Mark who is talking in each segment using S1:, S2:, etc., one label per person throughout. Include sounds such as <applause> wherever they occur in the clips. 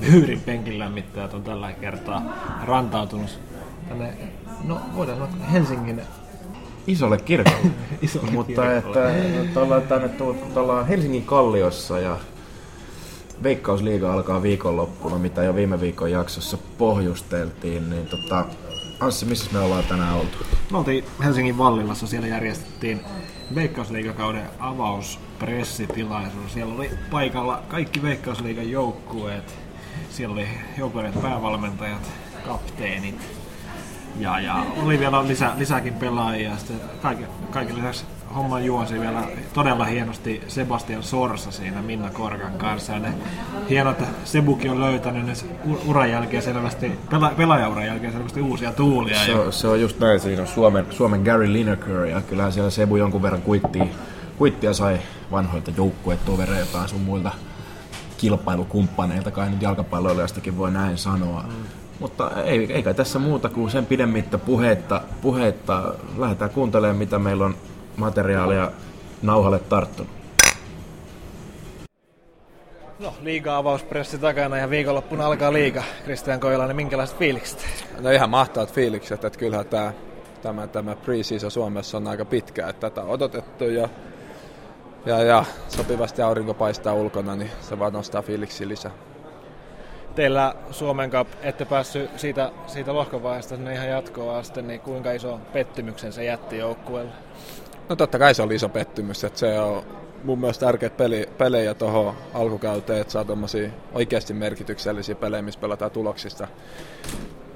S1: Vyyrin penkin lämmittäjät on tällä kertaa rantautunut tänne, no voidaan sanoa Helsingin
S2: isolle kirkolle. <laughs>
S1: isolle
S2: Mutta
S1: kirkolle.
S2: että, että ollaan tänne tullut, ollaan Helsingin Kalliossa ja Veikkausliiga alkaa viikonloppuna, mitä jo viime viikon jaksossa pohjusteltiin, niin tota, Anssi, missä me ollaan tänään oltu?
S1: Me oltiin Helsingin Vallilassa, siellä järjestettiin Veikkausliigakauden avauspressitilaisuus. Siellä oli paikalla kaikki Veikkausliigan joukkueet. Siellä oli joukkueiden päävalmentajat, kapteenit ja, ja oli vielä lisä, lisääkin pelaajia. Sitten kaiken, kaiken lisäksi homman juonsi vielä todella hienosti Sebastian Sorsa siinä Minna Korkan kanssa. Ja ne, hienoa, että Sebukin on löytänyt ne uran jälkeen selvästi, pela, pelaajauran jälkeen selvästi uusia tuulia.
S2: Se, se on just näin, siinä on Suomen, Suomen Gary Lineker ja kyllähän siellä Sebu jonkun verran kuittia, kuittia sai vanhoilta joukkuetovereiltaan sun muilta kilpailukumppaneilta, kai nyt jalkapalloilijastakin voi näin sanoa. Mm. Mutta ei, ei kai tässä muuta kuin sen pidemmittä puhetta, puhetta. Lähdetään kuuntelemaan, mitä meillä on materiaalia nauhalle tarttunut.
S1: No, liiga avauspressi takana ja viikonloppuna alkaa liiga. Kristian Koilainen, minkälaiset fiilikset?
S3: No ihan mahtavat fiilikset, että kyllähän tämä, tämä, tämä pre-season Suomessa on aika pitkä, että tätä on odotettu ja, ja, ja sopivasti aurinko paistaa ulkona, niin se vaan nostaa fiiliksi lisää.
S1: Teillä Suomen Cup ette päässyt siitä, siitä lohkovaiheesta sinne ihan jatkoon asti, niin kuinka iso pettymyksen se jätti joukkueelle?
S3: No totta kai se oli iso pettymys, että se on mun mielestä tärkeät peli, pelejä tuohon alkukauteen, että saa tommosia oikeasti merkityksellisiä pelejä, missä pelataan tuloksista.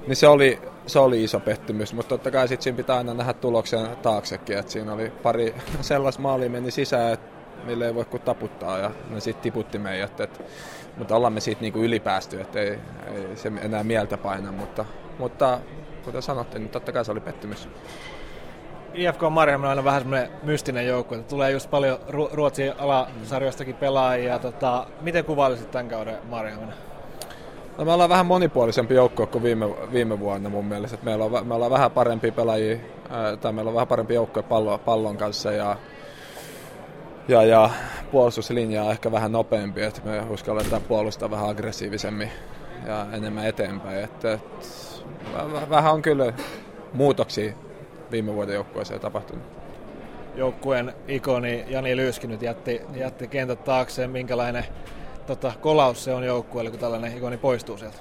S3: Niin se oli, se oli iso pettymys, mutta totta kai sit siinä pitää aina nähdä tuloksen taaksekin, että siinä oli pari <laughs> sellaista maalia meni sisään, että mille ei voi kuin taputtaa ja ne sitten tiputti meidät. Et, mutta ollaan me siitä niinku ylipäästy, että ei, ei, se enää mieltä paina, mutta, mutta kuten sanottiin, niin totta kai se oli pettymys.
S1: IFK Marjamme on aina vähän semmoinen mystinen joukko, että tulee just paljon Ru- Ruotsin alasarjoistakin pelaajia. Tota, miten kuvailisit tämän kauden Marjamme?
S3: No me ollaan vähän monipuolisempi joukko kuin viime, viime vuonna mun mielestä. Et meillä on, me ollaan vähän parempi pelaajia, ää, tai meillä on vähän parempi joukko pallo, pallon kanssa ja, ja, ja puolustuslinja on ehkä vähän nopeampi, että me uskalletaan puolustaa vähän aggressiivisemmin ja enemmän eteenpäin. Et, et, vä- vähän on kyllä muutoksia viime vuoden joukkueeseen tapahtunut.
S1: Joukkueen ikoni Jani Lyyski nyt jätti, jätti kentät taakseen. Minkälainen tota, kolaus se on joukkueelle, kun tällainen ikoni poistuu sieltä?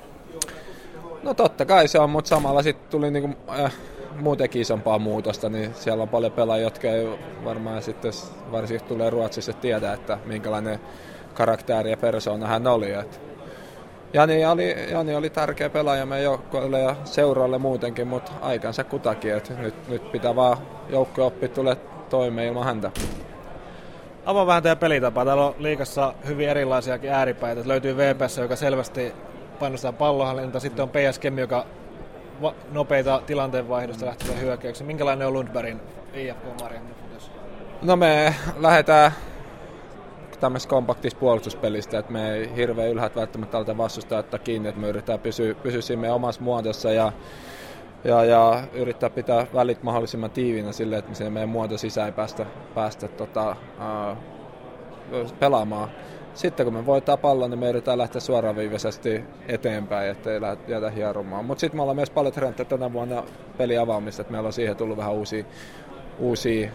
S3: No totta kai se on, mutta samalla sitten tuli niinku, äh, muutenkin isompaa muutosta, niin siellä on paljon pelaajia, jotka ei varmaan sitten, varsinkin tulee Ruotsissa, tietää, että minkälainen karakteri ja persoona hän oli. Et Jani, oli, Jani oli tärkeä pelaaja meidän joukkueelle ja seuraalle muutenkin, mutta aikansa kutakin. Et nyt, nyt pitää vaan joukkue oppia tulee toimeen ilman häntä.
S1: Avaa vähän teidän pelitapaa. Täällä on liikassa hyvin erilaisiakin ääripäitä. Löytyy VPS, joka selvästi painostaa pallohallinta. Sitten on PS Kemi, joka nopeita tilanteenvaihdosta lähtee hyökkäyksiä. Minkälainen on Lundbergin IFK Marjan?
S3: No me lähdetään tämmöistä kompaktista puolustuspelistä, että me ei hirveän ylhäältä välttämättä alta vastustaa kiinni, että me yritetään pysyä, pysyä siinä meidän omassa muodossa ja, ja, ja yrittää pitää välit mahdollisimman tiivinä sille, että me meidän muoto sisään ei päästä, päästä tota, ää, pelaamaan. Sitten kun me voittaa pallon, niin me yritetään lähteä suoraviivaisesti eteenpäin, ettei jäädä hieromaan. Mutta sitten me ollaan myös paljon trendtä tänä vuonna peliavaamista, että meillä on siihen tullut vähän uusia, uusia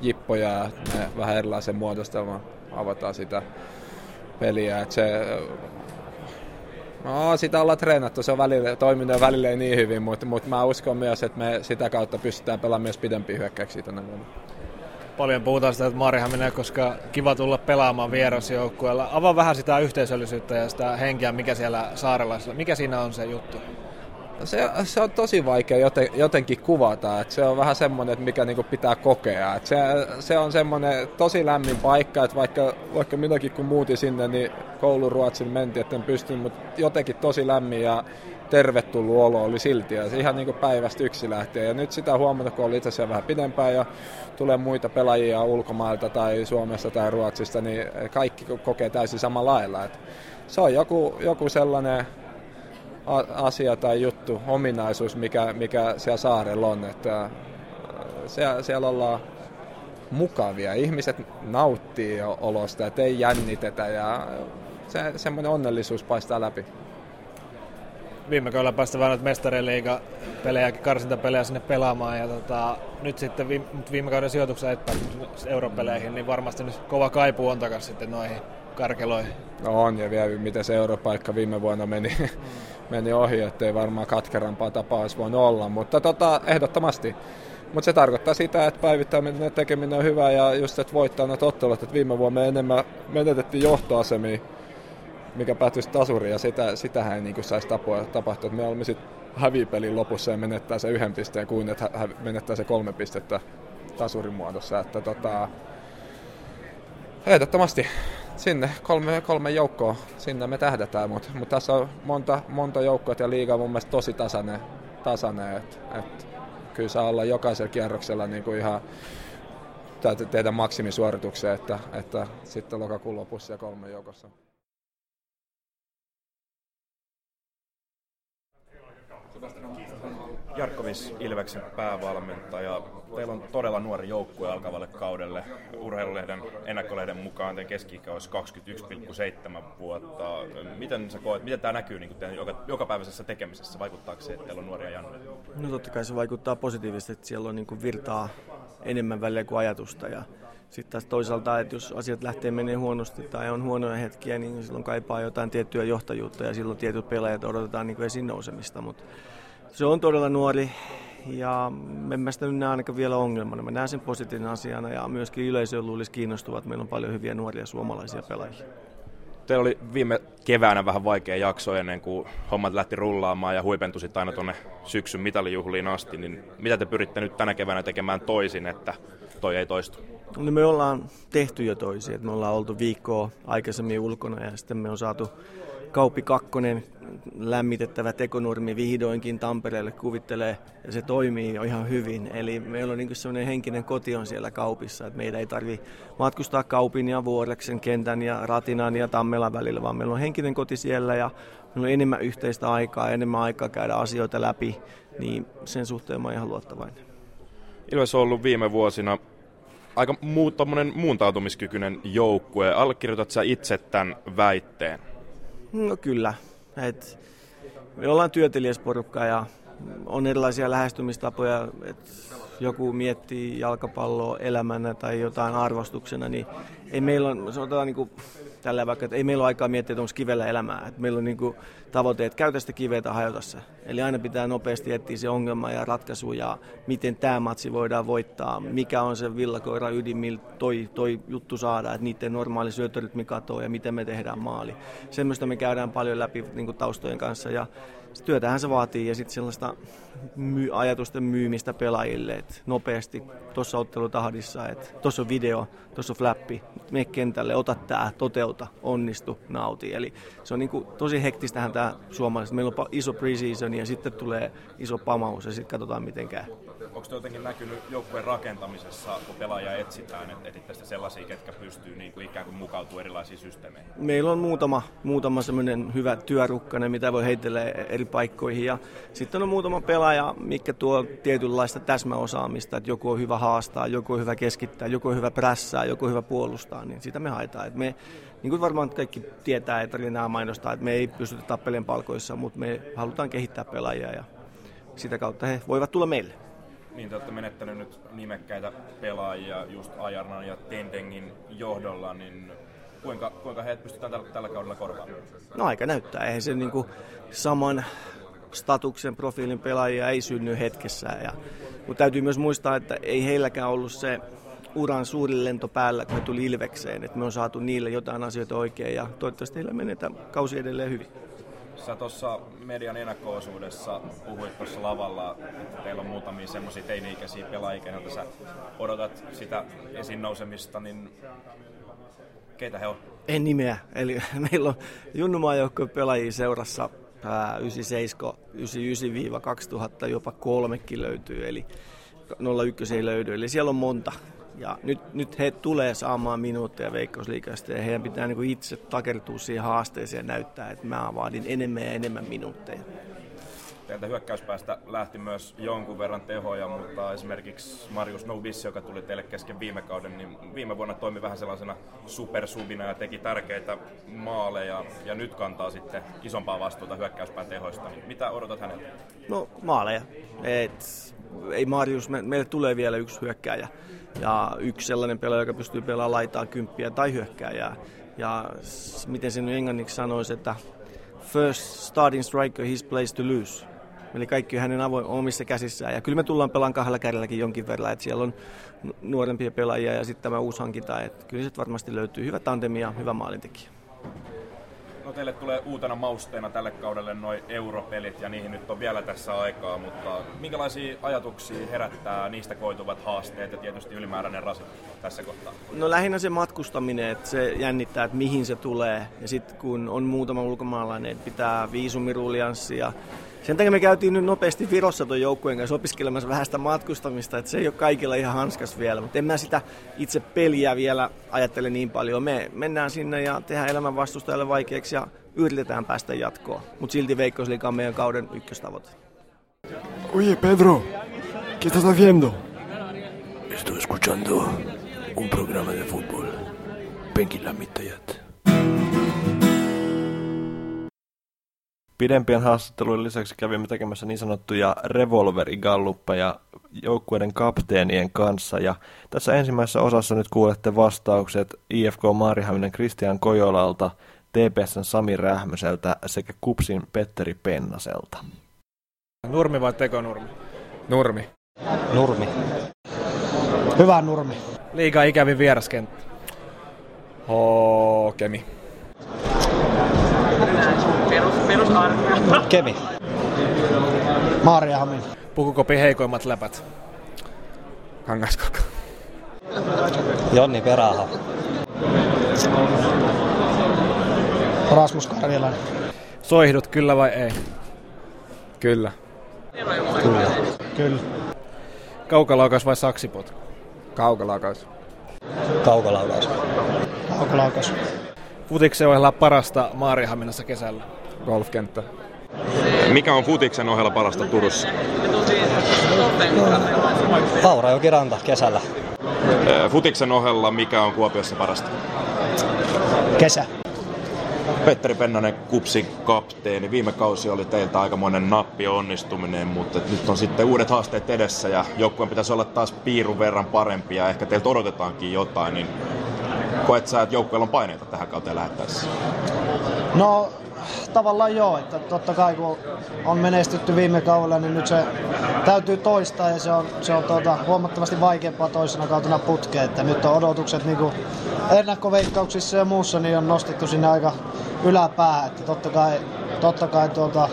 S3: jippoja ja vähän erilaisen muodostelman avataan sitä peliä. Et se, no, sitä ollaan treenattu, se on välillä, toiminut välillä ei niin hyvin, mutta, mutta mä uskon myös, että me sitä kautta pystytään pelaamaan myös pidempiä hyökkäyksiä tänä vuonna.
S1: Paljon puhutaan sitä, että menee, koska kiva tulla pelaamaan vierasjoukkueella. Avaa vähän sitä yhteisöllisyyttä ja sitä henkeä, mikä siellä saarelaisilla, mikä siinä on se juttu?
S3: Se, se on tosi vaikea joten, jotenkin kuvata, että se on vähän semmoinen, mikä niinku pitää kokea. Et se, se on semmoinen tosi lämmin paikka, että vaikka, vaikka minäkin kun muutin sinne, niin kouluruotsin mentiin, että en pystynyt, mutta jotenkin tosi lämmin ja tervetullut olo oli silti ja se ihan niin kuin päivästä yksi lähtien. Ja nyt sitä huomannut, kun oli itse asiassa vähän pidempään ja tulee muita pelaajia ulkomailta tai Suomesta tai Ruotsista, niin kaikki kokee täysin samalla lailla. Et se on joku, joku sellainen asia tai juttu, ominaisuus, mikä, mikä siellä saarella on. Että siellä, siellä ollaan mukavia. Ihmiset nauttii olosta, että ei jännitetä ja se, semmoinen onnellisuus paistaa läpi.
S1: Viime kaudella päästä vähän mestariliiga pelejä, karsintapelejä sinne pelaamaan ja tota, nyt sitten viime, viime kauden sijoituksen et europeleihin, niin varmasti nyt kova kaipuu on takaisin sitten noihin karkeloihin.
S3: No on ja vielä miten se europaikka viime vuonna meni, mm. <laughs> meni ohi, ettei varmaan katkerampaa tapaa olisi voinut olla, mutta tota, ehdottomasti mutta se tarkoittaa sitä, että päivittäminen tekeminen on hyvä ja just, että voittaa noita ottelut, että viime vuonna me enemmän menetettiin johtoasemia, mikä päätyi tasuriin ja sitä, sitähän ei niin saisi tapahtua, me olemme sitten hävipelin lopussa ja menettää se yhden pisteen kuin että menettää se kolme pistettä tasurin muodossa. Että tota, ehdottomasti sinne kolme, kolme joukkoa, sinne me tähdätään, mutta mut tässä on monta, monta joukkoa ja liiga on mun mielestä tosi tasainen, tasainen että et kyllä saa olla jokaisella kierroksella niin kuin ihan tehdä maksimisuorituksia, että, että sitten lokakuun lopussa ja kolme joukossa.
S4: Jarkkovis Ilveksen päävalmentaja. Teillä on todella nuori joukkue alkavalle kaudelle. Urheilulehden ennakkolehden mukaan teidän keski olisi 21,7 vuotta. Miten sä koet, miten tämä näkyy niin teidän joka, jokapäiväisessä tekemisessä? Vaikuttaako se, että teillä on nuoria jannoja?
S5: No totta kai se vaikuttaa positiivisesti, että siellä on niin virtaa enemmän välillä kuin ajatusta. Ja sitten taas toisaalta, että jos asiat lähtee menee huonosti tai on huonoja hetkiä, niin silloin kaipaa jotain tiettyä johtajuutta ja silloin tietyt pelaajat odotetaan niin esiin nousemista. Mutta se on todella nuori ja en mä sitä näe ainakaan vielä ongelmana. Mä näen sen positiivinen asiana ja myöskin yleisö luulisi kiinnostuvat. Meillä on paljon hyviä nuoria suomalaisia pelaajia.
S4: Teillä oli viime keväänä vähän vaikea jakso ennen kuin hommat lähti rullaamaan ja huipentusi aina tuonne syksyn mitalijuhliin asti. Niin mitä te pyritte nyt tänä keväänä tekemään toisin, että toi ei toistu?
S5: No me ollaan tehty jo toisin. Me ollaan oltu viikkoa aikaisemmin ulkona ja sitten me on saatu Kauppi Kakkonen lämmitettävä tekonurmi vihdoinkin Tampereelle kuvittelee ja se toimii jo ihan hyvin. Eli meillä on niin sellainen henkinen koti on siellä kaupissa, että meidän ei tarvi matkustaa kaupin ja vuoreksen kentän ja ratinan ja tammelan välillä, vaan meillä on henkinen koti siellä ja meillä on enemmän yhteistä aikaa, enemmän aikaa käydä asioita läpi, niin sen suhteen mä oon ihan luottavainen.
S4: Ilves on ollut viime vuosina aika muu, muuntautumiskykyinen joukkue. Allekirjoitat sä itse tämän väitteen?
S5: No kyllä. Et me ollaan työtelijäsporukka ja on erilaisia lähestymistapoja. Et joku miettii jalkapalloa elämänä tai jotain arvostuksena, niin ei meillä on, sanotaan niin kuin, tällä vaikka, että ei meillä ole aikaa miettiä, että onko kivellä elämää. Että meillä on niin kuin, tavoite, että käytä sitä kiveä hajota se. Eli aina pitää nopeasti etsiä se ongelma ja ratkaisu ja miten tämä matsi voidaan voittaa, mikä on se villakoira ydin, millä toi, toi juttu saadaan, että niiden normaali syöttörytmi katoaa ja miten me tehdään maali. Semmoista me käydään paljon läpi niin kuin taustojen kanssa ja työtähän se vaatii ja sitten sellaista my- ajatusten myymistä pelaajille, että nopeasti tuossa ottelutahdissa, että tuossa on video, tuossa on flappi, me kentälle, ota tämä, toteuta, onnistu, nauti. Eli se on niin kuin tosi hektistähän tämä suomalaiset. Meillä on iso preseason ja sitten tulee iso pamaus ja sitten katsotaan miten käy.
S4: Onko se jotenkin näkynyt joukkueen rakentamisessa, kun pelaajia etsitään, että etsitte sellaisia, ketkä pystyy niin kuin ikään kuin mukautumaan erilaisiin systeemeihin?
S5: Meillä on muutama, muutama semmoinen hyvä työrukkainen, mitä voi heitellä eri paikkoihin. Ja sitten on muutama pelaaja, mikä tuo tietynlaista täsmäosaamista, että joku on hyvä haastaa, joku on hyvä keskittää, joku on hyvä prässää, joku on hyvä puolustaa, niin sitä me haetaan. Et me, niin kuin varmaan kaikki tietää, että nämä mainostaa, että me ei pystytä tappelemaan palkoissa, mutta me halutaan kehittää pelaajia ja sitä kautta he voivat tulla meille.
S4: Niin te olette menettänyt nyt nimekkäitä pelaajia just Ajarnan ja Tendengin johdolla, niin kuinka, kuinka heidät pystytään tällä, tällä kaudella korvaamaan?
S5: No aika näyttää. Eihän se niinku saman statuksen profiilin pelaajia ei synny hetkessä. Ja, mutta täytyy myös muistaa, että ei heilläkään ollut se uran suurin lento päällä, kun me tuli Ilvekseen. Että me on saatu niille jotain asioita oikein ja toivottavasti heillä menee kausi edelleen hyvin.
S4: Sä tuossa median ennakko-osuudessa puhuit tuossa lavalla, että teillä on muutamia semmoisia teini-ikäisiä pelaajia, joita sä odotat sitä esiin nousemista, niin keitä he on?
S5: En nimeä. Eli <laughs> meillä on junnumaajoukkojen pelaajia seurassa 97-2000 jopa kolmekin löytyy, eli 01 ei löydy. Eli siellä on monta. Ja nyt, nyt he tulee saamaan minuutteja Veikkausliikasta ja heidän pitää niin itse takertua siihen haasteeseen ja näyttää, että mä vaadin enemmän ja enemmän minuutteja.
S4: Teiltä hyökkäyspäästä lähti myös jonkun verran tehoja, mutta esimerkiksi Marius Noubis, joka tuli teille kesken viime kauden, niin viime vuonna toimi vähän sellaisena supersubina ja teki tärkeitä maaleja ja nyt kantaa sitten isompaa vastuuta hyökkäyspään tehoista. Niin mitä odotat häneltä?
S5: No maaleja. Et, ei Marius, me, meille tulee vielä yksi hyökkääjä ja yksi sellainen pelaaja, joka pystyy pelaamaan laitaa kymppiä tai hyökkääjää. Ja miten sen englanniksi sanoisi, että first starting striker, his place to lose. Eli kaikki hänen avoin, omissa käsissään. Ja kyllä me tullaan pelaamaan kahdella kädelläkin jonkin verran. Että siellä on nuorempia pelaajia ja sitten tämä uusi hankinta. Että kyllä se varmasti löytyy hyvä tandemi ja hyvä maalintekijä.
S4: No teille tulee uutena mausteena tälle kaudelle noin europelit ja niihin nyt on vielä tässä aikaa, mutta minkälaisia ajatuksia herättää niistä koituvat haasteet ja tietysti ylimääräinen rasitus tässä kohtaa?
S5: No lähinnä se matkustaminen, että se jännittää, että mihin se tulee. Ja sitten kun on muutama ulkomaalainen, että pitää viisumirulianssi ja sen takia me käytiin nyt nopeasti Virossa tuon joukkueen kanssa opiskelemassa vähän sitä matkustamista, että se ei ole kaikilla ihan hanskas vielä, mutta en mä sitä itse peliä vielä ajattele niin paljon. Me mennään sinne ja tehdään elämän vastustajalle vaikeaksi ja yritetään päästä jatkoon, mutta silti Veikkausliiga on meidän kauden ykköstavoite.
S6: Oye Pedro, ¿qué estás haciendo?
S7: Estoy escuchando un programa de fútbol. Penkin lämmittäjät.
S8: Pidempien haastattelujen lisäksi kävimme tekemässä niin sanottuja revolverigalluppeja joukkueiden kapteenien kanssa. Ja tässä ensimmäisessä osassa nyt kuulette vastaukset IFK Maarihaminen Kristian Kojolalta, TPSn Sami Rähmöseltä sekä Kupsin Petteri Pennaselta.
S1: Nurmi vai tekonurmi?
S3: Nurmi.
S9: Nurmi.
S6: Hyvä nurmi.
S1: Liiga ikävin vieraskenttä.
S3: Hokemi.
S9: Perus, perusarmia. Kemi.
S6: Maariahamin.
S1: Pukukopi heikoimmat läpät.
S3: Kangaskoko.
S9: Jonni Peraha.
S6: Rasmus Karjalainen.
S1: Soihdut kyllä vai ei?
S3: Kyllä.
S6: Kyllä. Kyllä.
S1: Kaukalaukaus vai saksipot?
S3: Kaukalaukaus.
S9: Kaukalaukaus.
S6: Kaukalaukaus.
S1: Futiksen ohella parasta Maarihaminassa kesällä.
S3: Golfkenttä.
S4: Mikä on futiksen ohella parasta Turussa?
S9: Haurajoki ranta kesällä.
S4: Futiksen ohella mikä on Kuopiossa parasta?
S6: Kesä.
S4: Petteri Pennanen, kupsi kapteeni. Viime kausi oli teiltä aikamoinen nappi onnistuminen, mutta nyt on sitten uudet haasteet edessä ja joukkueen pitäisi olla taas piirun verran parempi ja ehkä teiltä odotetaankin jotain, niin koet sä, että joukkueella on paineita tähän kauteen lähettäessä?
S6: No tavallaan joo, että totta kai kun on menestytty viime kaudella, niin nyt se täytyy toistaa ja se on, se on tuota, huomattavasti vaikeampaa toisena kautena putkeen. Että nyt on odotukset niin kuin ennakkoveikkauksissa ja muussa niin on nostettu sinne aika yläpäähän. Että totta kai, totta kai tuota,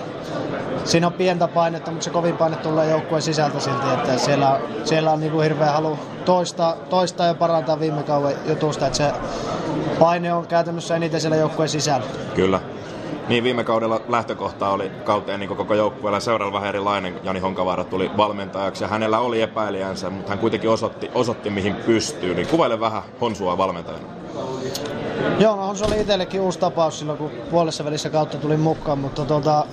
S6: siinä on pientä painetta, mutta se kovin paine tulee joukkueen sisältä silti, että siellä, siellä on niin kuin hirveä halu toistaa, toistaa ja parantaa viime kauden jutusta, että se paine on käytännössä eniten siellä joukkueen sisällä.
S4: Kyllä. Niin viime kaudella lähtökohta oli kauteen niin koko joukkueella seuraava vähän erilainen. Jani Honkavaara tuli valmentajaksi ja hänellä oli epäilijänsä, mutta hän kuitenkin osoitti, osoitti mihin pystyy. Niin kuvaile vähän Honsua valmentajana.
S6: Joo, no se oli itsellekin uusi tapaus silloin, kun puolessa välissä kautta tuli mukaan, mutta tuota,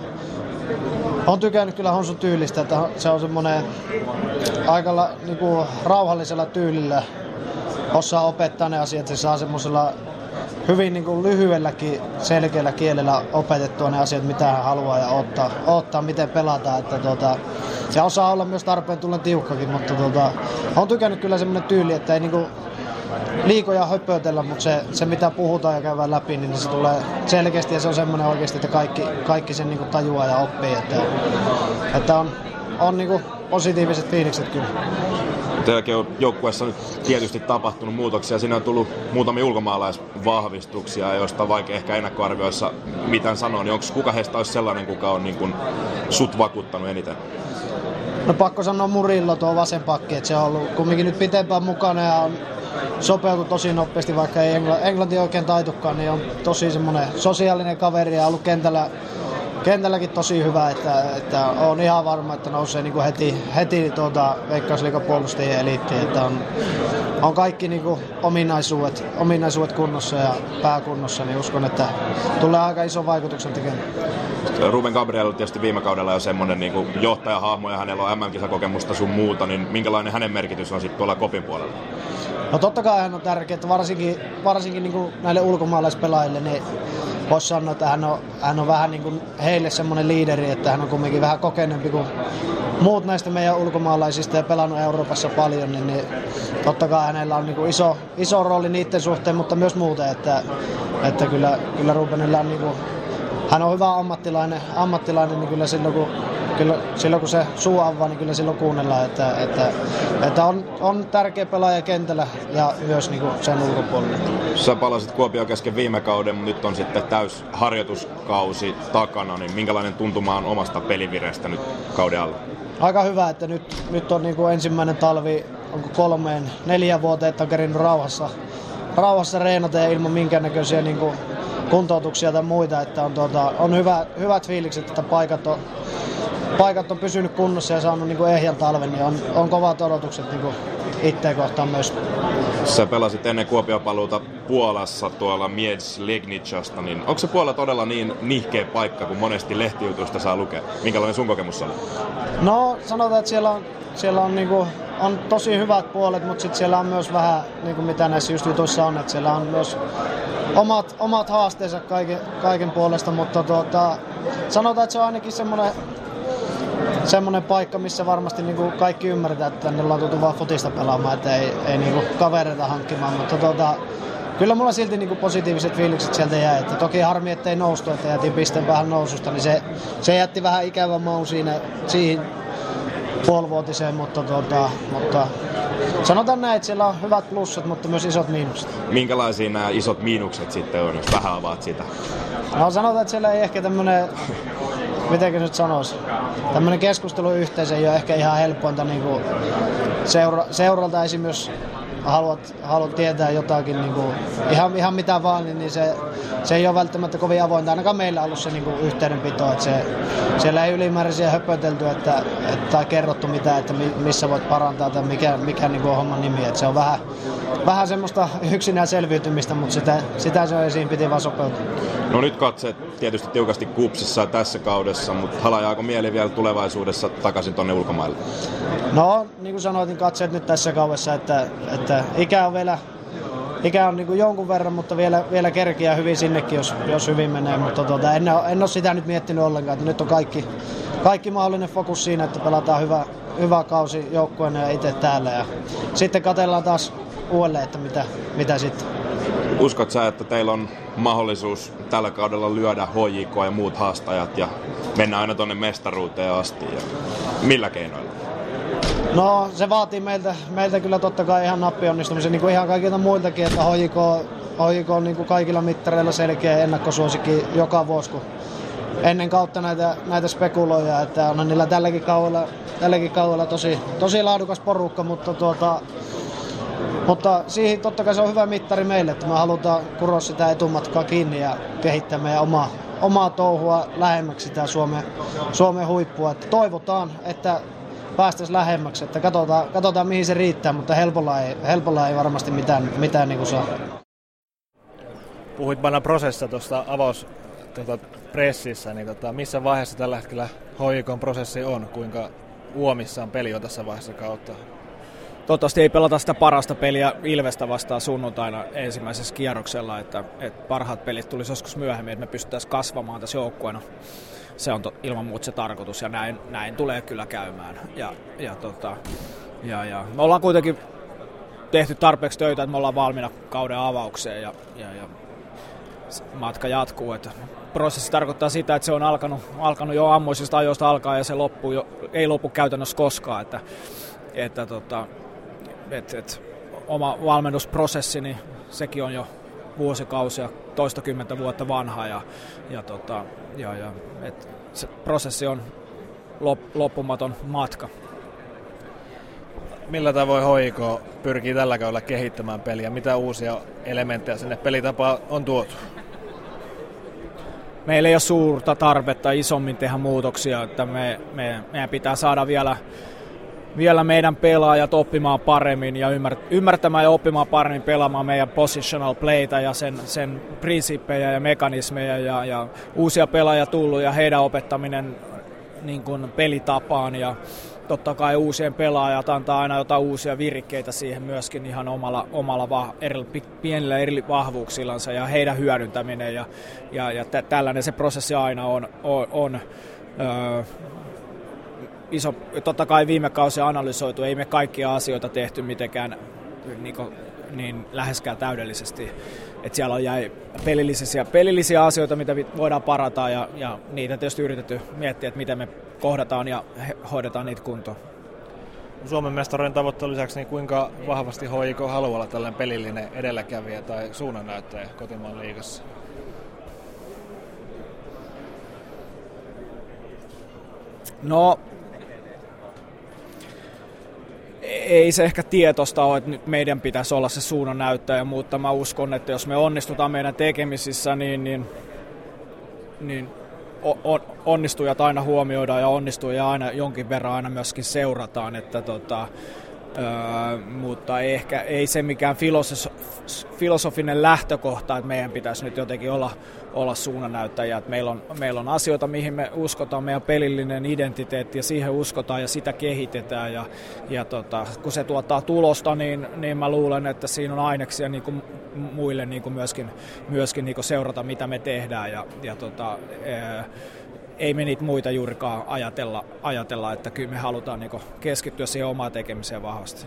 S6: on tykännyt kyllä Honsun tyylistä, että se on semmoinen aika la, niin kuin, rauhallisella tyylillä osaa opettaa ne asiat, se saa semmoisella hyvin niin kuin lyhyelläkin selkeällä kielellä opetettua ne asiat, mitä hän haluaa ja ottaa, ottaa miten pelataan. Että tuota, ja osaa olla myös tarpeen tulla tiukkakin, mutta tuota, on tykännyt kyllä semmoinen tyyli, että ei niin kuin liikoja höpötellä, mutta se, se mitä puhutaan ja käydään läpi, niin se tulee selkeästi ja se on semmoinen oikeasti, että kaikki, kaikki sen niin kuin tajuaa ja oppii. Että, että on, on niin kuin positiiviset fiilikset kyllä.
S4: Teilläkin on joukkueessa nyt tietysti tapahtunut muutoksia. Siinä on tullut muutamia ulkomaalaisvahvistuksia, joista on vaikea ehkä ennakkoarvioissa mitään sanoa. Niin onko kuka heistä olisi sellainen, kuka on niin kuin sut vakuuttanut eniten?
S6: No pakko sanoa Murillo tuo vasen pakki, että se on ollut kumminkin nyt pitempään mukana ja on sopeutunut tosi nopeasti, vaikka ei englanti oikein taitukaan, niin on tosi semmoinen sosiaalinen kaveri ja ollut kentällä kentälläkin tosi hyvä, että, että on ihan varma, että nousee niin kuin heti, heti tuota Veikkausliikan puolustajien eliittiin, että on, on kaikki niin kuin ominaisuudet, ominaisuudet kunnossa ja pääkunnossa, niin uskon, että tulee aika iso vaikutuksen tekemään.
S4: Ruben Gabriel tietysti viime kaudella jo semmoinen niin johtajahahmo ja hänellä on MM-kisakokemusta sun muuta, niin minkälainen hänen merkitys on sitten tuolla kopin puolella?
S6: No totta kai hän on tärkeää, että varsinkin, varsinkin niin kuin näille ulkomaalaispelaajille, niin voisi sanoa, että hän on, hän on vähän niin kuin heille semmoinen liideri, että hän on kumminkin vähän kokeneempi kuin muut näistä meidän ulkomaalaisista ja pelannut Euroopassa paljon, niin, niin totta kai hänellä on niin kuin iso, iso rooli niiden suhteen, mutta myös muuten, että, että kyllä, kyllä Rubenilla on niin kuin, hän on hyvä ammattilainen, ammattilainen niin kyllä silloin kun kyllä silloin kun se suu avaa, niin kyllä silloin kuunnellaan, että, että, että on, on tärkeä pelaaja kentällä ja myös niin kuin sen ulkopuolella.
S4: Sä palasit Kuopio kesken viime kauden, mutta nyt on sitten täys harjoituskausi takana, niin minkälainen tuntuma on omasta pelivireestä nyt kauden alla?
S6: Aika hyvä, että nyt, nyt on niin kuin ensimmäinen talvi, onko kolmeen, neljän vuoteen, että on kerinyt rauhassa, rauhassa reenata ja ilman minkäännäköisiä niin kuin kuntoutuksia tai muita, että on, tuota, on hyvä, hyvät fiilikset, että paikat on, paikat on pysynyt kunnossa ja saanut niin ehjän talven, niin on, on kovat odotukset niin itteen kohtaan myös.
S4: Sä pelasit ennen Kuopiopaluuta Puolassa tuolla Miedz Legnicasta, niin onko se Puola todella niin nihkeä paikka, kun monesti lehtijutuista saa lukea? Minkälainen sun kokemus on?
S6: No sanotaan, että siellä on, siellä on, niin kuin, on tosi hyvät puolet, mutta sitten siellä on myös vähän, niin kuin mitä näissä just jutuissa on, että siellä on myös omat, omat haasteensa kaiken, kaiken puolesta, mutta tuota, sanotaan, että se on ainakin semmoinen semmoinen paikka, missä varmasti niin kuin kaikki ymmärretään, että tänne ollaan tultu vaan fotista pelaamaan, että ei, ei niin kuin kavereita hankkimaan, mutta tuota, kyllä mulla silti niin kuin positiiviset fiilikset sieltä jäi. Että toki harmi, että ei noustu, että jätin pisteen vähän noususta, niin se, se jätti vähän ikävän maun siinä, siihen puolivuotiseen, mutta, tuota, mutta sanotaan näin, että siellä on hyvät plussat, mutta myös isot miinukset.
S4: Minkälaisia nämä isot miinukset sitten on, jos vähän avaat sitä?
S6: No sanotaan, että siellä ei ehkä tämmöinen miten nyt sanoisi, tämmöinen keskusteluyhteisö ei ole ehkä ihan helpointa niin seura, seuralta esim. Haluat, haluat tietää jotakin, niin kuin, ihan, ihan mitä vaan, niin, niin se, se ei ole välttämättä kovin avointa. Ainakaan meillä on ollut se niin kuin, yhteydenpito, että se, siellä ei ylimääräisiä höpötelty että, että, tai kerrottu mitä, että missä voit parantaa tai mikä, mikä niin kuin, on homman nimi. Että se on vähän, vähän semmoista yksinään selviytymistä, mutta sitä, sitä se on esiin piti vaan sopeutua.
S4: No nyt katseet tietysti tiukasti kupsissa tässä kaudessa, mutta halajaako mieli vielä tulevaisuudessa takaisin tuonne ulkomaille?
S6: No, niin kuin sanoit, niin katseet nyt tässä kaudessa, että, että ikä on vielä ikä on niin jonkun verran, mutta vielä, vielä kerkiä hyvin sinnekin, jos, jos hyvin menee. Mutta tuota, en, ole, en ole sitä nyt miettinyt ollenkaan. Että nyt on kaikki, kaikki mahdollinen fokus siinä, että pelataan hyvä, hyvä kausi joukkueena ja itse täällä. Ja sitten katellaan taas uudelleen, että mitä, mitä sitten.
S4: Uskot sä, että teillä on mahdollisuus tällä kaudella lyödä HJK ja muut haastajat ja mennä aina tuonne mestaruuteen asti? Ja millä keinoilla?
S6: No se vaatii meiltä, meiltä kyllä totta kai ihan nappionnistumisen, niin kuin ihan kaikilta muiltakin, että HJK, HJK on niin kuin kaikilla mittareilla selkeä ennakkosuosikki joka vuosi, kun ennen kautta näitä, näitä spekuloja, että on niillä tälläkin kaudella, tälläkin kaudella tosi, tosi laadukas porukka, mutta tuota, mutta siihen totta kai se on hyvä mittari meille, että me halutaan kuroa sitä etumatkaa kiinni ja kehittää meidän omaa, omaa touhua lähemmäksi sitä Suomen, Suomen huippua. Että toivotaan, että päästäisiin lähemmäksi, että katsotaan, katsotaan mihin se riittää, mutta helpolla ei, helpolla ei varmasti mitään, mitään niin kuin saa.
S1: Puhuit Bana prosessissa tuosta avaus tuota, pressissä, niin tota, missä vaiheessa tällä hetkellä HJK prosessi on, kuinka uomissaan peli on tässä vaiheessa kautta?
S10: Toivottavasti ei pelata sitä parasta peliä Ilvestä vastaan sunnuntaina ensimmäisessä kierroksella, että, että parhaat pelit tulisi joskus myöhemmin, että me pystyttäisiin kasvamaan tässä joukkueena. Se on to, ilman muuta se tarkoitus ja näin, näin tulee kyllä käymään. Ja, ja, tota, ja, ja me ollaan kuitenkin tehty tarpeeksi töitä, että me ollaan valmiina kauden avaukseen ja, ja, ja matka jatkuu. Että prosessi tarkoittaa sitä, että se on alkanut, alkanut jo ammoisista ajoista alkaa ja se loppuu jo, ei lopu käytännössä koskaan. Että, että tota, et, et, oma valmennusprosessi, niin sekin on jo vuosikausia, toistakymmentä vuotta vanha ja, ja, tota, ja, ja et se prosessi on lop, loppumaton matka.
S1: Millä tavoin hoiko pyrkii tällä kaudella kehittämään peliä? Mitä uusia elementtejä sinne pelitapaan on tuotu?
S10: meillä ei ole suurta tarvetta isommin tehdä muutoksia, että me, me, meidän pitää saada vielä, vielä meidän pelaajat oppimaan paremmin ja ymmärtämään ja oppimaan paremmin pelaamaan meidän positional playtä ja sen, sen prinsiippejä ja mekanismeja ja, ja uusia pelaajia tullut ja heidän opettaminen niin kuin pelitapaan ja totta kai uusien pelaajat antaa aina jotain uusia virikkeitä siihen myöskin ihan omalla, omalla va, eri, pienillä eri vahvuuksillansa ja heidän hyödyntäminen ja, ja, ja tä, tällainen se prosessi aina on, on, on. Öö, iso, totta kai viime kausi analysoitu, ei me kaikkia asioita tehty mitenkään niin, kuin, niin läheskään täydellisesti. Et siellä on jäi pelillisiä, pelillisiä asioita, mitä voidaan parata ja, ja niitä tietysti yritetty miettiä, että miten me kohdataan ja hoidetaan niitä kuntoon.
S1: Suomen mestaruuden tavoitteen lisäksi, niin kuinka vahvasti HIK haluaa olla tällainen pelillinen edelläkävijä tai suunnannäyttäjä kotimaan liigassa?
S10: No, ei se ehkä tietosta ole, että nyt meidän pitäisi olla se suunnannäyttäjä, mutta mä uskon, että jos me onnistutaan meidän tekemisissä, niin, niin, niin on, onnistujat aina huomioidaan ja onnistuja aina jonkin verran aina myöskin seurataan, että tota, Mutta ehkä ei se mikään filosof, filosofinen lähtökohta, että meidän pitäisi nyt jotenkin olla, olla suunnanäyttäjiä. Että meillä, on, meillä on asioita, mihin me uskotaan, meidän pelillinen identiteetti ja siihen uskotaan ja sitä kehitetään. Ja, ja tota, kun se tuottaa tulosta, niin, niin mä luulen, että siinä on aineksia niin kuin muille niin kuin myöskin, myöskin niin kuin seurata, mitä me tehdään. Ja, ja tota, öö, ei me niitä muita juurikaan ajatella, ajatella että kyllä me halutaan niin keskittyä siihen omaan tekemiseen vahvasti.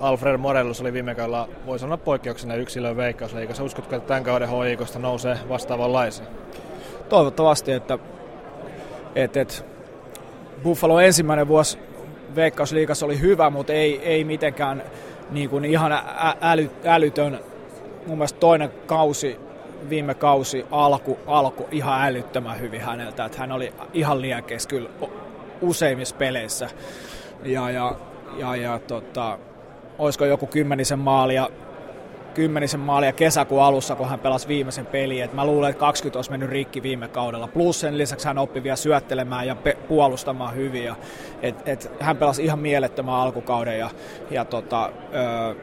S1: Alfred Morellus oli viime kaudella, voi sanoa poikkeuksena yksilön veikkausliikassa. Uskotko, että tämän kauden hoikosta nousee vastaavanlaisia?
S10: Toivottavasti, että, että, että Buffalo ensimmäinen vuosi veikkausliikassa oli hyvä, mutta ei, ei mitenkään niin kuin ihan äly, älytön. Mun mielestä toinen kausi viime kausi alku, alku ihan älyttömän hyvin häneltä, että hän oli ihan liekeissä kyllä useimmissa peleissä. Ja, ja, ja, ja tota, olisiko joku kymmenisen maalia, kymmenisen maalia kesäkuun alussa, kun hän pelasi viimeisen pelin. Et mä luulen, että 20 olisi mennyt rikki viime kaudella. Plus sen lisäksi hän oppi vielä syöttelemään ja pe- puolustamaan hyvin. Ja, et, et, hän pelasi ihan mielettömän alkukauden ja, ja tota, ö,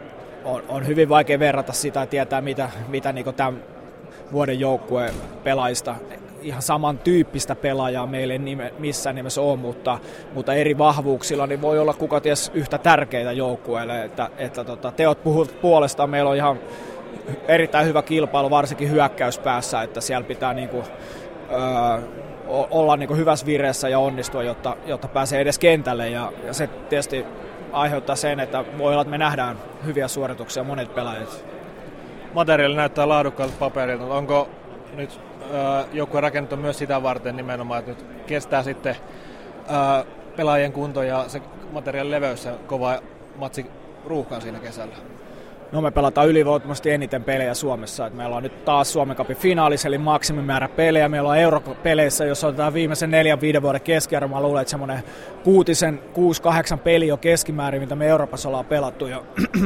S10: on, on, hyvin vaikea verrata sitä ja tietää, mitä, mitä niin tämän vuoden joukkue pelaajista ihan samantyyppistä pelaajaa meille nime, missään nimessä on, mutta, mutta eri vahvuuksilla niin voi olla kuka ties yhtä tärkeitä joukkueelle. Että, että tota, teot puhut puolestaan, meillä on ihan erittäin hyvä kilpailu, varsinkin hyökkäyspäässä, että siellä pitää niinku, öö, olla niinku hyvässä vireessä ja onnistua, jotta, jotta pääsee edes kentälle. Ja, ja se tietysti aiheuttaa sen, että voi olla, että me nähdään hyviä suorituksia monet pelaajat
S1: materiaali näyttää laadukkaalta paperilta, onko nyt äh, joku rakennettu myös sitä varten nimenomaan, että nyt kestää sitten äh, pelaajien kunto ja se materiaalin leveys ja kova matsi ruuhkaan siinä kesällä?
S10: No me pelataan ylivoimaisesti eniten pelejä Suomessa. Et meillä on nyt taas Suomen Cupin finaalissa, eli maksimimäärä pelejä. Meillä on Europeleissä, jos otetaan viimeisen neljän, viiden vuoden keskiarvo, mä luulen, että semmoinen kuutisen, kuusi, kahdeksan peli on keskimäärin, mitä me Euroopassa ollaan pelattu. Ja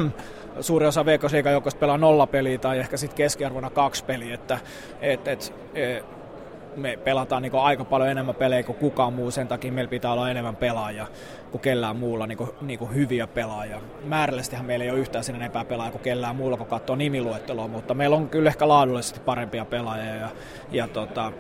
S10: <clears throat> suuri osa Veikkausliikan pelaa nolla peliä tai ehkä sitten keskiarvona kaksi peliä, että et, et, et, me pelataan niin aika paljon enemmän pelejä kuin kukaan muu, sen takia meillä pitää olla enemmän pelaajia kuin kellään muulla niin kuin, niin kuin hyviä pelaajia. Määrällisestihän meillä ei ole yhtään sen enempää pelaajia kuin kellään muulla, kun katsoo nimiluetteloa, mutta meillä on kyllä ehkä laadullisesti parempia pelaajia ja, ja, tota,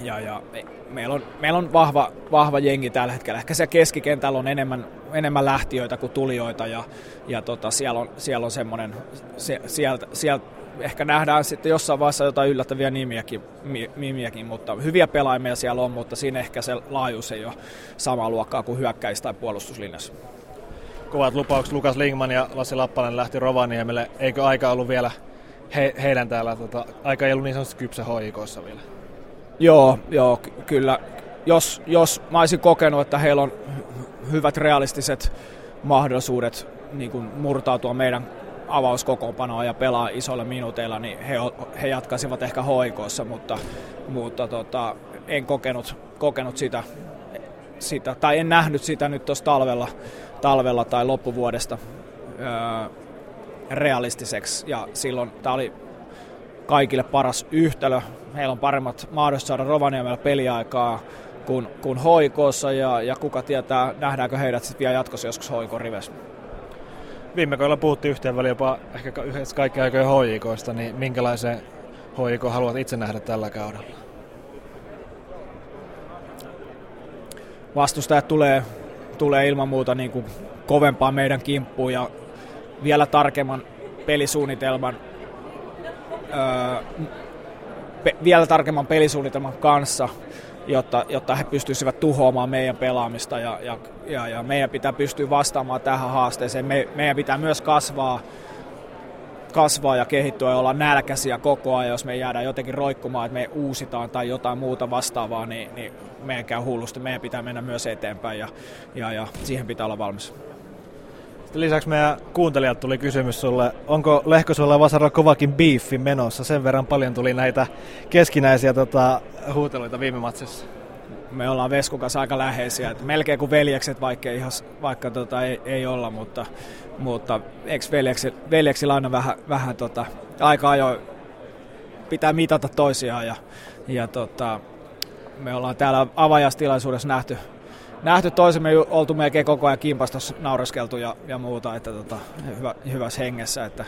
S10: ja, ja meillä on, meillä on vahva, vahva jengi tällä hetkellä. Ehkä siellä keskikentällä on enemmän, enemmän lähtiöitä kuin tulijoita ja, ja tota, siellä on, siellä on semmoinen, se, sieltä, sieltä ehkä nähdään sitten jossain vaiheessa jotain yllättäviä nimiäkin, nimiäkin, mutta hyviä pelaajia siellä on, mutta siinä ehkä se laajuus ei ole samaa luokkaa kuin hyökkäis- tai puolustuslinjassa.
S1: Kovat lupaukset Lukas Lingman ja Lassi Lappalainen lähti Rovaniemelle. Eikö aika ollut vielä he, heidän täällä, tota, aika ei ollut niin sanotusti kypsä hoikoissa vielä?
S10: Joo, joo, kyllä. Jos, jos mä olisin kokenut, että heillä on hyvät realistiset mahdollisuudet niin kuin murtautua meidän avauskokoonpanoa ja pelaa isoilla minuuteilla, niin he, he jatkaisivat ehkä hoikoissa, mutta, mutta tota, en kokenut, kokenut sitä, sitä, tai en nähnyt sitä nyt tuossa talvella, talvella tai loppuvuodesta öö, realistiseksi. Ja silloin tämä oli kaikille paras yhtälö. Heillä on paremmat mahdollisuudet saada Rovaniemellä peliaikaa kuin, kuin hoikossa ja, ja kuka tietää, nähdäänkö heidät sitten vielä jatkossa joskus hoikon rivessä.
S1: Viime kaudella puhuttiin yhteen väliin jopa ehkä yhdessä kaikkien aikojen hoikoista, niin minkälaisen hoiko haluat itse nähdä tällä kaudella?
S10: Vastustajat tulee, tulee ilman muuta niin kuin kovempaa meidän kimppuun ja vielä tarkemman pelisuunnitelman pe, vielä tarkemman pelisuunnitelman kanssa, jotta, jotta he pystyisivät tuhoamaan meidän pelaamista ja, ja, ja, ja meidän pitää pystyä vastaamaan tähän haasteeseen. Me, meidän pitää myös kasvaa, kasvaa ja kehittyä ja olla nälkäisiä koko ajan, jos me jäädään jotenkin roikkumaan, että me uusitaan tai jotain muuta vastaavaa, niin, niin meidän käy hullusti. Meidän pitää mennä myös eteenpäin ja, ja, ja siihen pitää olla valmis.
S1: Sitten lisäksi meidän kuuntelijat tuli kysymys sulle, onko Lehkosuolla ja Vasaralla kovakin beefi menossa? Sen verran paljon tuli näitä keskinäisiä tota, huuteluita viime matsissa.
S10: Me ollaan Veskun aika läheisiä, että melkein kuin veljekset, vaikka, ihan, vaikka tota, ei, ei, olla, mutta, mutta eikö veljeksi, veljeksillä aina vähän, vähän tota, aika ajoin pitää mitata toisiaan ja, ja tota, me ollaan täällä avajastilaisuudessa nähty, nähty toisemme oltu melkein koko ajan kimpasta naureskeltu ja, ja muuta, että tota, hyvä, hyvässä hengessä, että,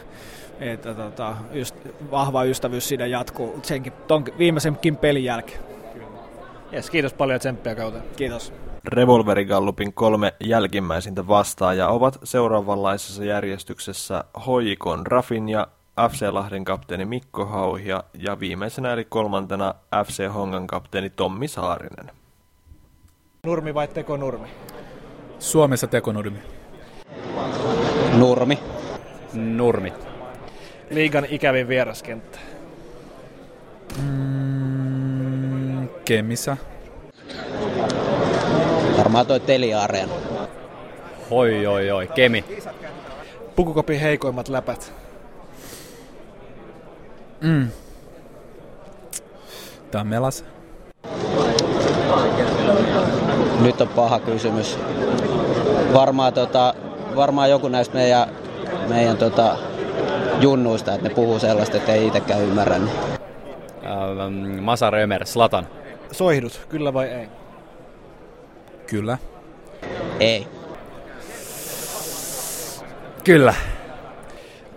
S10: että tota, just, vahva ystävyys siinä jatkuu senkin, ton viimeisenkin pelin jälkeen.
S1: Yes, kiitos paljon tsemppiä kautta.
S10: Kiitos.
S8: Revolverigallupin kolme jälkimmäisintä vastaajaa ovat seuraavanlaisessa järjestyksessä Hoikon Rafinja, FC Lahden kapteeni Mikko Hauhia ja viimeisenä eli kolmantena FC Hongan kapteeni Tommi Saarinen.
S1: Nurmi vai tekonurmi?
S11: Suomessa tekonurmi.
S9: Nurmi.
S11: Nurmi.
S1: Liigan ikävin vieraskenttä.
S11: Mm, Kemissä.
S9: Varmaan toi Telia-areena.
S11: Oi, oi, oi. Kemi.
S1: Pukukopin heikoimmat läpät.
S11: Mm. Tammelas.
S9: Nyt on paha kysymys. Varmaan, tota, varmaan joku näistä meidän, meidän tota, junnuista, että ne puhuu sellaista, että ei itsekään ymmärrä. Niin.
S11: Ähm, Masa Römer, Slatan.
S1: Soihdut, kyllä vai ei?
S11: Kyllä.
S9: Ei.
S11: Kyllä.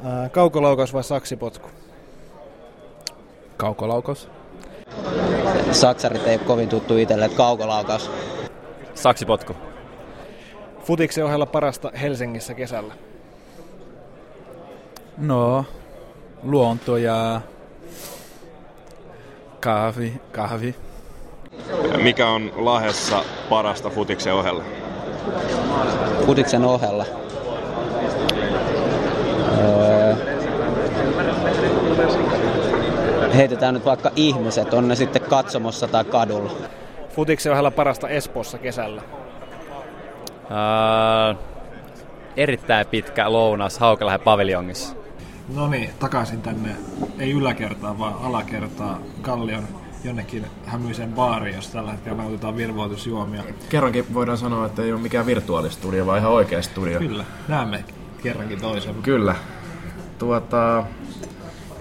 S1: Äh, kaukolaukaus vai saksipotku?
S11: Kaukolaukaus.
S9: Saksarit ei ole kovin tuttu itselle, että kaukolaukaus.
S11: Saksipotku.
S1: Futiksen ohella parasta Helsingissä kesällä?
S11: No, luonto ja kahvi. kahvi.
S4: Mikä on Lahessa parasta futiksen ohella?
S9: Futiksen ohella. Öö, heitetään nyt vaikka ihmiset, on ne sitten katsomossa tai kadulla.
S1: Futiksen ohella parasta Espoossa kesällä?
S11: Öö, erittäin pitkä lounas Haukelähen paviljongissa.
S1: No niin, takaisin tänne, ei yläkertaan, vaan alakertaa Kallion jonnekin hämyiseen baariin, jos tällä hetkellä nautitaan virvoitusjuomia.
S2: Kerrankin voidaan sanoa, että ei ole mikään virtuaalistudio, vaan ihan oikea studio.
S1: Kyllä, näemme kerrankin toisen.
S2: Kyllä. Tuota,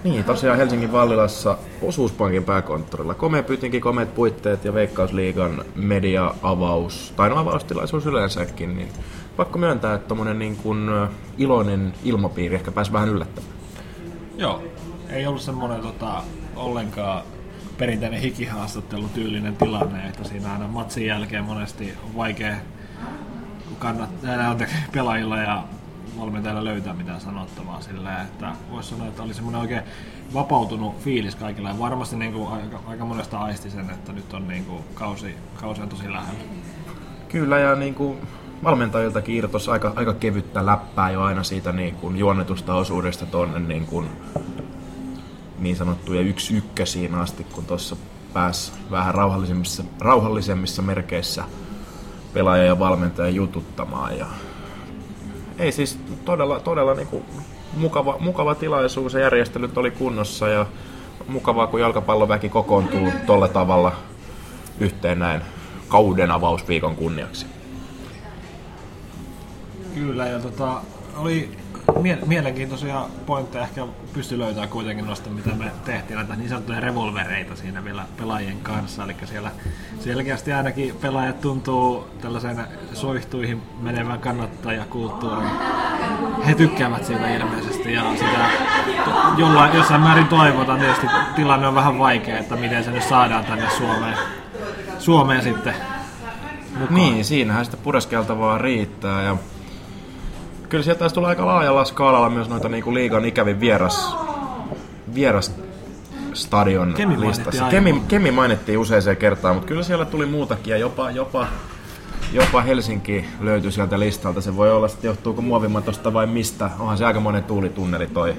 S2: niin, tosiaan Helsingin Vallilassa osuuspankin pääkonttorilla. Komea pyytinkin komeat puitteet ja Veikkausliigan media-avaus, tai no avaustilaisuus yleensäkin, niin pakko myöntää, että tommonen niin kuin iloinen ilmapiiri ehkä pääsi vähän yllättämään.
S1: Joo, ei ollut semmoinen tota, ollenkaan perinteinen hikihaastattelu tyylinen tilanne, että siinä aina matsin jälkeen monesti on vaikea kannattaa pelaajilla ja valmentajalla löytää mitään sanottavaa sillä, että voisi sanoa, että oli semmoinen oikein vapautunut fiilis kaikilla ja varmasti niin kuin aika, aika monesta aisti sen, että nyt on niin kuin kausi, kausi on tosi lähellä.
S2: Kyllä ja niin kuin valmentajiltakin irtos aika, aika kevyttä läppää jo aina siitä niin kuin juonnetusta osuudesta tuonne niin, kuin niin sanottuja yksi ykkösiin asti, kun tuossa pääsi vähän rauhallisemmissa, rauhallisemmissa merkeissä pelaaja ja valmentaja jututtamaan. Ja ei siis todella, todella niin kuin mukava, mukava tilaisuus ja järjestelyt oli kunnossa ja mukavaa, kun jalkapalloväki kokoontuu tolla tavalla yhteen näin kauden avausviikon kunniaksi.
S1: Kyllä, ja tota, oli mie- mielenkiintoisia pointteja ehkä pysty löytämään kuitenkin noista, mitä me tehtiin, näitä niin sanottuja revolvereita siinä vielä pelaajien kanssa. Eli siellä selkeästi ainakin pelaajat tuntuu tällaisen soihtuihin menevän kannattajakulttuurin. He tykkäävät siitä ilmeisesti ja sitä jollain, jossain määrin toivotaan. Tietysti tilanne on vähän vaikea, että miten se nyt saadaan tänne Suomeen, Suomeen sitten mukaan.
S2: Niin, siinähän sitä pureskeltavaa riittää ja kyllä sieltä taisi tulla aika laajalla skaalalla myös noita niinku liigan ikävin vieras, vieras stadion
S1: Kemi mainittiin
S2: listassa.
S1: aiemmin.
S2: Kemi, Kemi mainittiin useaseen kertaan, mutta kyllä siellä tuli muutakin ja jopa, jopa, jopa Helsinki löytyi sieltä listalta. Se voi olla, että johtuuko muovimatosta vai mistä. Onhan se aika monen tuulitunneli toi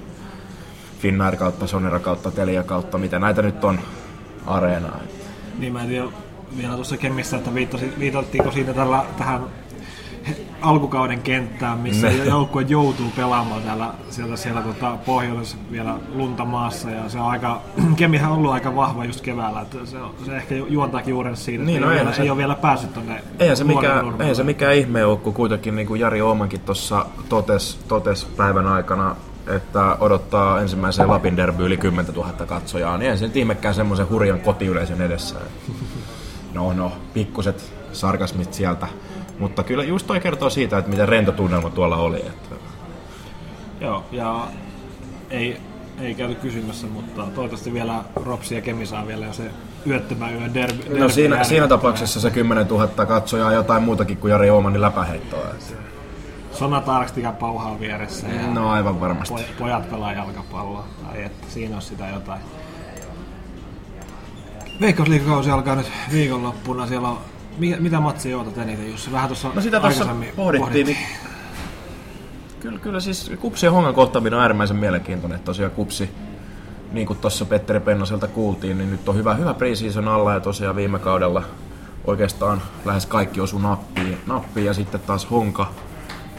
S2: Finnair kautta, Sonera kautta, Telia kautta, mitä näitä nyt on areenaa.
S1: Niin mä en tiedä vielä tuossa Kemissä, että viitattiinko siinä tällä, tähän alkukauden kenttään, missä
S2: Ne.
S1: joukkue joutuu pelaamaan täällä, sieltä siellä tota, pohjoisessa vielä lunta maassa ja se on aika, <clears throat> Kemihän on ollut aika vahva just keväällä, että se, se ehkä ju- juontaa juuren siitä,
S2: Niin,
S1: että
S2: no
S1: ei, vielä,
S2: se-
S1: ei ole vielä päässyt tonne
S2: Eihän se,
S1: nurmelle.
S2: eihän se mikään ihme ole, kun kuitenkin niin kuin Jari Oomankin tuossa totes, totes päivän aikana, että odottaa ensimmäiseen Lapin derby yli 10 000 katsojaa, niin eihän se nyt ihmekään semmoisen hurjan kotiyleisön edessä. <laughs> No, no, pikkuset sarkasmit sieltä. Mutta kyllä just toi kertoo siitä, että miten rento tunnelma tuolla oli. Että
S1: Joo, ja ei, ei käyty kysymässä, mutta toivottavasti vielä Ropsi ja Kemi saa vielä se yöttömän yön derby.
S2: no
S1: derby
S2: siinä,
S1: jälkeen.
S2: siinä tapauksessa se 10 000 katsojaa jotain muutakin kuin Jari Oomanin läpäheittoa. että-
S1: Sona Tarkstika pauhaa vieressä ja
S2: No aivan varmasti.
S1: poj- pojat pelaa jalkapalloa. Tai että siinä on sitä jotain. Veikkausliikakausi alkaa nyt viikonloppuna. Siellä on, mi- mitä matsia ootat eniten, Jussi? Vähän tuossa
S2: No sitä tuossa
S1: aikaisemmin
S2: pohdittiin, niin Kyllä, kyllä siis Kupsi ja Hongan kohtaaminen on äärimmäisen mielenkiintoinen. Tosiaan Kupsi, niin kuin tuossa Petteri Pennoselta kuultiin, niin nyt on hyvä, hyvä preseason alla ja tosiaan viime kaudella oikeastaan lähes kaikki osu nappiin, nappiin ja sitten taas Honka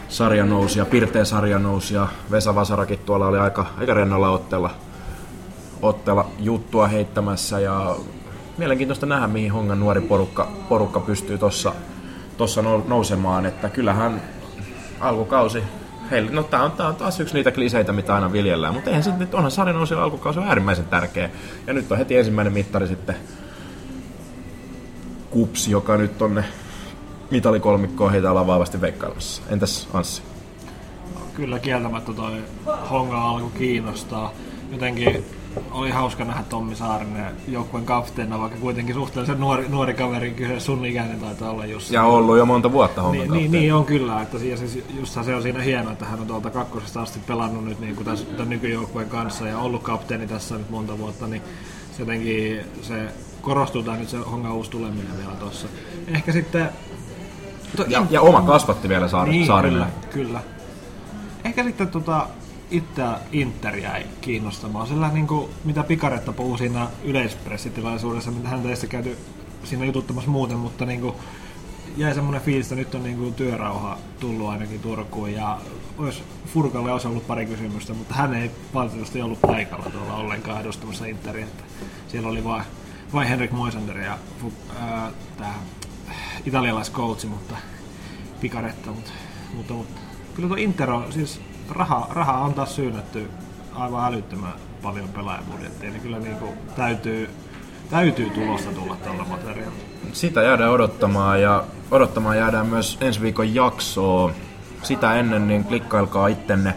S2: sarja nousi ja Pirteen sarja nousi ja Vesa Vasarakin tuolla oli aika, aika rennolla otteella, otteella juttua heittämässä ja mielenkiintoista nähdä, mihin Hongan nuori porukka, porukka pystyy tuossa tossa nou- nousemaan, että kyllähän alkukausi, heille, no tää on, tää on taas yksi niitä kliseitä, mitä aina viljellään, mutta eihän sitten, onhan sarjan alkukausi on äärimmäisen tärkeä. Ja nyt on heti ensimmäinen mittari sitten Kupsi, joka nyt tonne mitalikolmikkoon heitä ollaan vahvasti veikkailemassa. Entäs Anssi?
S1: Kyllä kieltämättä toi Honga alku kiinnostaa. Jotenkin oli hauska nähdä Tommi Saarinen joukkueen kapteenina, vaikka kuitenkin suhteellisen nuori, nuori kaveri, kyllä sun ikäinen taitaa olla Jussi.
S2: Ja ollut jo monta vuotta Hongan
S1: Niin, niin, niin, on kyllä, että siis, just se on siinä hienoa, että hän on tuolta kakkosesta asti pelannut nyt niin kuin tässä, tämän nykyjoukkueen kanssa ja ollut kapteeni tässä nyt monta vuotta, niin se jotenkin se korostuu tää nyt se Hongan uusi tuleminen vielä tuossa. Ehkä sitten... To,
S2: Ja, ja oma kasvatti vielä Saar,
S1: niin,
S2: Saarinen.
S1: kyllä, kyllä. Ehkä sitten tota, itse Inter jäi kiinnostamaan. Sillä niin kuin, mitä Pikaretta puhuu siinä yleispressitilaisuudessa, mitä hän teistä käyty siinä jututtamassa muuten, mutta niin kuin, jäi semmoinen fiilis, että nyt on niin kuin, työrauha tullut ainakin Turkuun ja olisi Furkalle olisi ollut pari kysymystä, mutta hän ei valitettavasti ollut paikalla tuolla ollenkaan edustamassa Interia. Että siellä oli vain vain Henrik Moisander ja ää, tämä italialaiskoutsi, mutta Pikaretta, mutta, mutta, mutta kyllä tuo Inter on, siis raha, raha on taas syynnetty aivan älyttömän paljon pelaajabudjettiin, niin kyllä niin kuin täytyy, täytyy tulosta tulla tällä materiaalilla.
S2: Sitä jäädään odottamaan ja odottamaan jäädään myös ensi viikon jaksoa. Sitä ennen niin klikkailkaa ittenne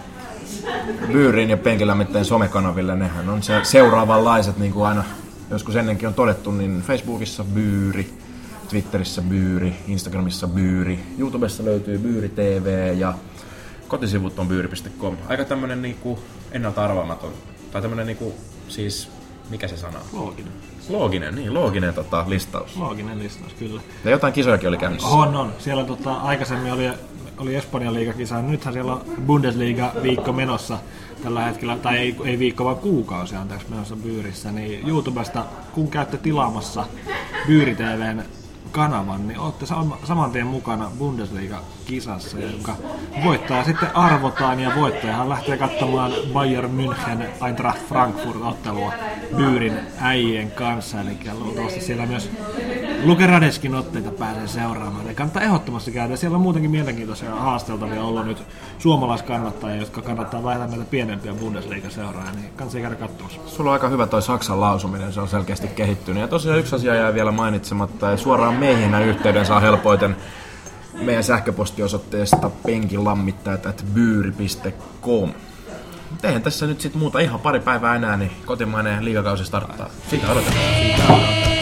S2: Byyrin ja Penkilämmitteen somekanaville. Nehän on se seuraavanlaiset, niin kuin aina joskus ennenkin on todettu, niin Facebookissa Byyri, Twitterissä Byyri, Instagramissa Byyri, YouTubessa löytyy Byyri TV ja kotisivut on byyri.com. Aika tämmönen niinku ennalta arvaamaton, tai tämmönen niinku, siis, mikä se sana on?
S1: Looginen.
S2: Looginen, niin, looginen tota, listaus.
S1: Looginen listaus, kyllä.
S2: Ja jotain kisojakin oli käynnissä.
S1: On, on. Siellä tota, aikaisemmin oli, oli Espanjan liigakisa, nythän siellä on Bundesliga viikko menossa tällä hetkellä, tai ei, ei viikko vaan kuukausi anteeksi menossa Byyrissä, niin YouTubesta, kun käytte tilaamassa Byyri TVn kanavan, niin olette sam- saman tien mukana Bundesliga-kisassa, jonka voittaja sitten arvotaan, ja voittajahan lähtee katsomaan Bayern München Eintracht Frankfurt-ottelua Byyrin äijien kanssa, eli luultavasti siellä myös Luke Radeskin otteita pääsee seuraamaan. Eli kannattaa ehdottomasti käydä. Siellä on muutenkin mielenkiintoisia haasteltavia ollut nyt suomalaiskannattajia, jotka kannattaa vähentää näitä pienempiä Bundesliga-seuraajia, niin kannattaa käydä katsomassa.
S2: Sulla on aika hyvä toi Saksan lausuminen, se on selkeästi kehittynyt. Ja tosiaan yksi asia jää vielä mainitsematta, ja suoraan meihin yhteyden saa helpoiten meidän sähköpostiosoitteesta penkilammittajat.byyri.com. Eihän tässä nyt sit muuta ihan pari päivää enää, niin kotimainen liigakausi starttaa. Sitä odotetaan.
S1: Siitä odotetaan.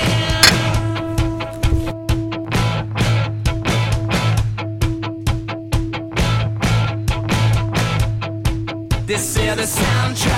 S1: the soundtrack.